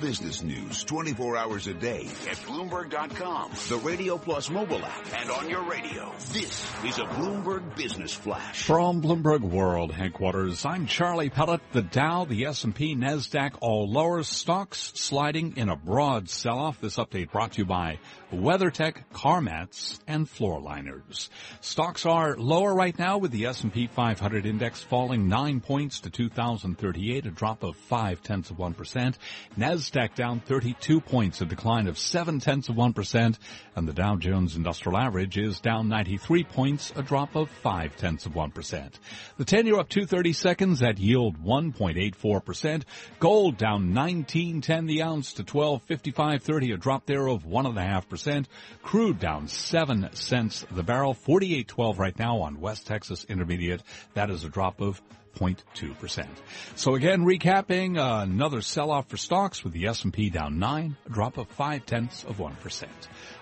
Business news 24 hours a day at Bloomberg.com, the Radio Plus mobile app, and on your radio. This is a Bloomberg Business Flash. From Bloomberg World headquarters, I'm Charlie Pellett. The Dow, the S&P, NASDAQ all lower. Stocks sliding in a broad sell-off. This update brought to you by WeatherTech, car mats, and floor liners. Stocks are lower right now with the S&P 500 index falling 9 points to 2038, a drop of 5 tenths of 1%. NASDAQ down 32 points, a decline of 7 tenths of 1%, and the Dow Jones Industrial Average is down 93 points, a drop of 5 tenths of 1%. The 10-year up 230 seconds at yield 1.84%. Gold down 19.10 the ounce to 12.55.30, a drop there of 1.5%. Crude down 7 cents the barrel, 48.12 right now on West Texas Intermediate. That is a drop of 0.2%. So again, recapping uh, another sell-off for stocks with the S&P down 9, a drop of 5 tenths of 1%.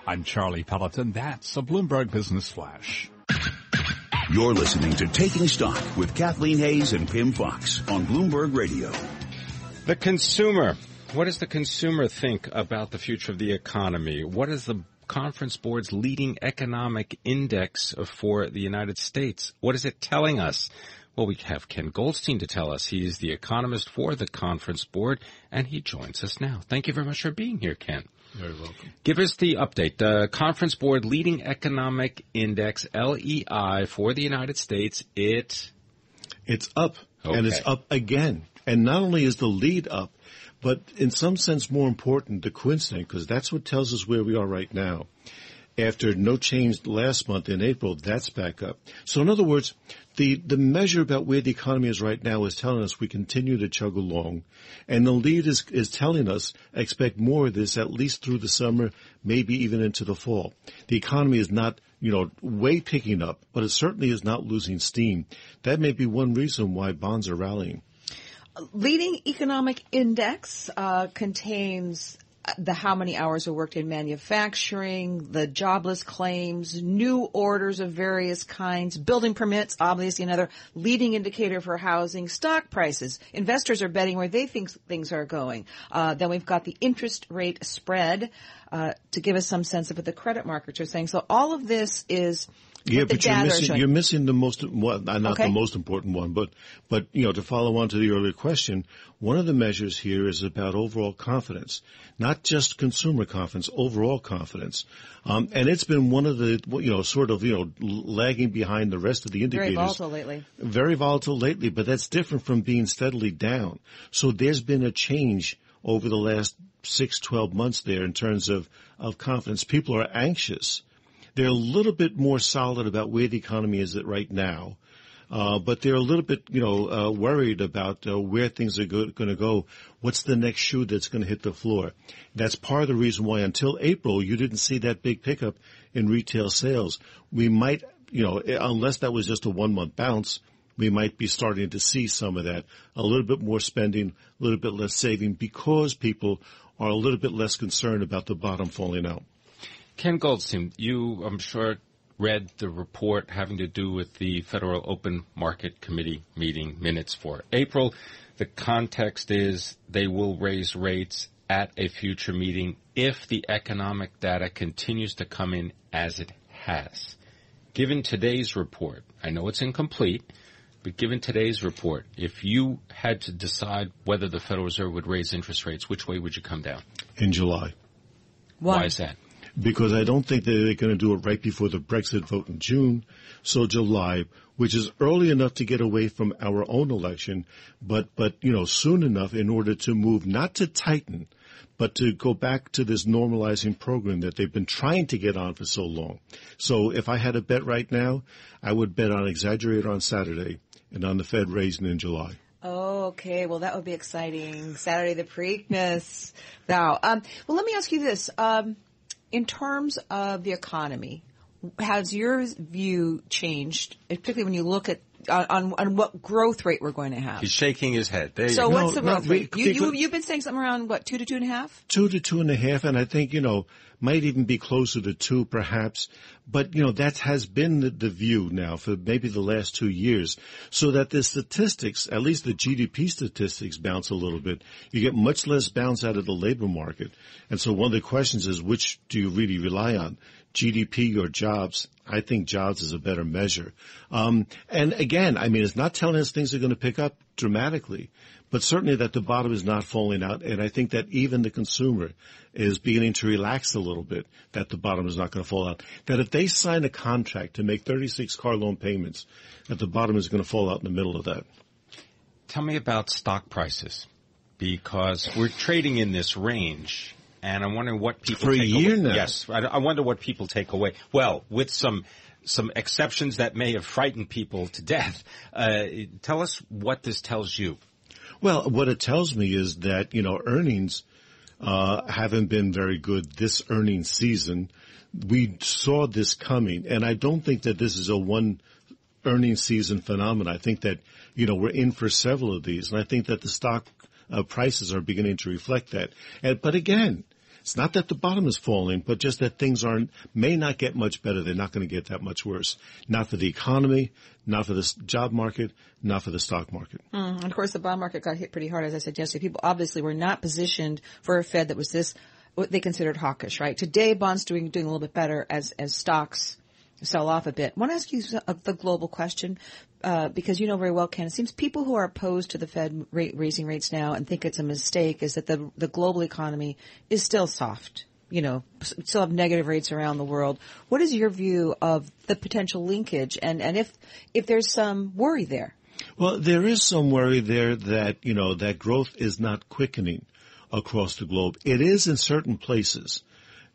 I'm Charlie Pellett. That's a Bloomberg Business Flash. You're listening to Taking Stock with Kathleen Hays and Pimm Fox on Bloomberg Radio. The consumer. What does the consumer think about the future of the economy? What is the Conference Board's leading economic index for the United States? What is it telling us? Well, we have Ken Goldstein to tell us. He is the economist for the Conference Board, and he joins us now. Thank you very much for being here, Ken. Very welcome. Give us the update. The Conference Board leading economic index, LEI, for the United States, it... It's up, Okay. and it's up again. And not only is the lead up, but in some sense more important, the coincidence, because that's what tells us where we are right now. After no change last month in April, that's back up. So in other words, the, the measure about where the economy is right now is telling us we continue to chug along. And the lead is, is telling us expect more of this at least through the summer, maybe even into the fall. The economy is not, you know, way picking up, but it certainly is not losing steam. That may be one reason why bonds are rallying. leading economic index uh, contains the how many hours are worked in manufacturing, the jobless claims, new orders of various kinds, building permits, obviously another leading indicator for housing, stock prices. Investors are betting where they think things are going. Uh, then we've got the interest rate spread uh, to give us some sense of what the credit markets are saying. So all of this is Yeah, but you're missing, you're missing the most, well, not Okay. the most important one, but, but, you know, to follow on to the earlier question, one of the measures here is about overall confidence, not just consumer confidence, overall confidence. Um, and it's been one of the, you know, sort of, you know, lagging behind the rest of the indicators. Very volatile lately. Very volatile lately, but that's different from being steadily down. So there's been a change over the last six, 12 months there in terms of, of confidence. People are anxious. They're a little bit more solid about where the economy is at right now. Uh, but they're a little bit, you know, uh, worried about uh, where things are go- going to go. What's the next shoe that's going to hit the floor? That's part of the reason why until April you didn't see that big pickup in retail sales. We might, you know, unless that was just a one month bounce, we might be starting to see some of that. A little bit more spending, a little bit less saving because people are a little bit less concerned about the bottom falling out. Ken Goldstein, you, I'm sure, read the report having to do with the Federal Open Market Committee meeting minutes for April. The context is they will raise rates at a future meeting if the economic data continues to come in as it has. Given today's report, I know it's incomplete, but given today's report, if you had to decide whether the Federal Reserve would raise interest rates, which way would you come down? In July. Why Why is that? Because I don't think they're going to do it right before the Brexit vote in June. So July, which is early enough to get away from our own election, but, but, you know, soon enough in order to move, not to tighten, but to go back to this normalizing program that they've been trying to get on for so long. So if I had a bet right now, I would bet on Exaggerator on Saturday and on the Fed raising in July. Oh, Okay, well that would be exciting. Saturday the Preakness. Now, um, well, let me ask you this: um, in terms of the economy, has your view changed, particularly when you look at on, on what growth rate we're going to have? He's shaking his head. There so you what's No, the no, growth rate? we- you, you, you've been saying something around what two to two and a half? two to two and a half, and I think, you know, might even be closer to two perhaps. But, you know, that has been the, the view now for maybe the last two years. So that the statistics, at least the GDP statistics bounce a little bit. You get much less bounce out of the labor market. And so one of the questions is which do you really rely on? GDP or jobs? I think jobs is a better measure. Um, and again, I mean, it's not telling us things are going to pick up dramatically, but certainly that the bottom is not falling out. And I think that even the consumer is beginning to relax a little bit that the bottom is not going to fall out. That if they sign a contract to make 36 car loan payments, that the bottom is going to fall out in the middle of that. Tell me about stock prices because we're trading in this range. And I'm wondering what people For a year away. now. Yes, I, I wonder what people take away. Well, with some some exceptions that may have frightened people to death. Uh, tell us what this tells you. Well, what it tells me is that, you know, earnings, uh, haven't been very good this earnings season. We saw this coming and I don't think that this is a one earnings season phenomenon. I think that, you know, we're in for several of these and I think that the stock uh, prices are beginning to reflect that. And, but again, it's not that the bottom is falling, but just that things aren't, may not get much better. They're not going to get that much worse. Not for the economy, not for the job market, not for the stock market. And of course, the bond market got hit pretty hard, as I said yesterday. People obviously were not positioned for a Fed that was this, what they considered hawkish, right? Today, bonds doing doing a little bit better as as stocks sell off a bit. I want to ask you uh, the global question uh, because you know very well, Ken. It seems people who are opposed to the Fed rate, raising rates now and think it's a mistake is that the the global economy is still soft. You know, still have negative rates around the world. What is your view of the potential linkage and and if if there's some worry there? Well, there is some worry there that, you know, that growth is not quickening across the globe. It is in certain places,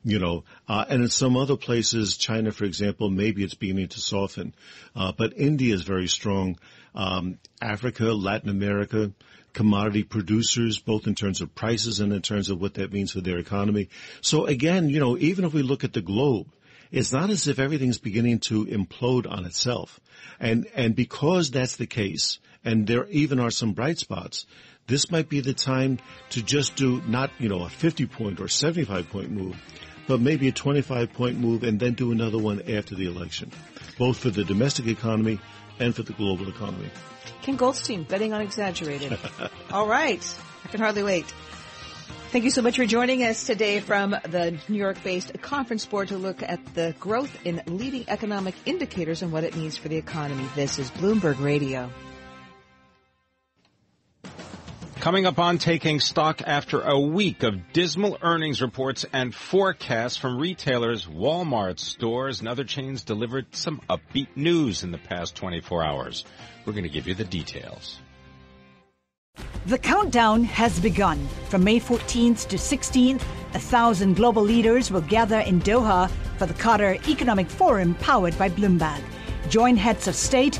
you know, uh, and in some other places, China, for example, maybe it's beginning to soften. Uh, but India is very strong. Um, Africa, Latin America, commodity producers, both in terms of prices and in terms of what that means for their economy. So again, you know, even if we look at the globe, it's not as if everything's beginning to implode on itself. And, and because that's the case, and there even are some bright spots, this might be the time to just do not, you know, a 50 point or 75 point move, but maybe a 25 point move and then do another one after the election, both for the domestic economy and for the global economy. Ken Goldstein, betting on Exaggerator. All right. I can hardly wait. Thank you so much for joining us today from the New York-based conference board to look at the growth in leading economic indicators and what it means for the economy. This is Bloomberg Radio. Coming up on taking stock after a week of dismal earnings reports and forecasts from retailers, Walmart stores and other chains delivered some upbeat news in the past 24 hours. We're going to give you the details. The countdown has begun. From May 14th to 16th, a thousand global leaders will gather in Doha for the Qatar Economic Forum powered by Bloomberg. Join heads of state,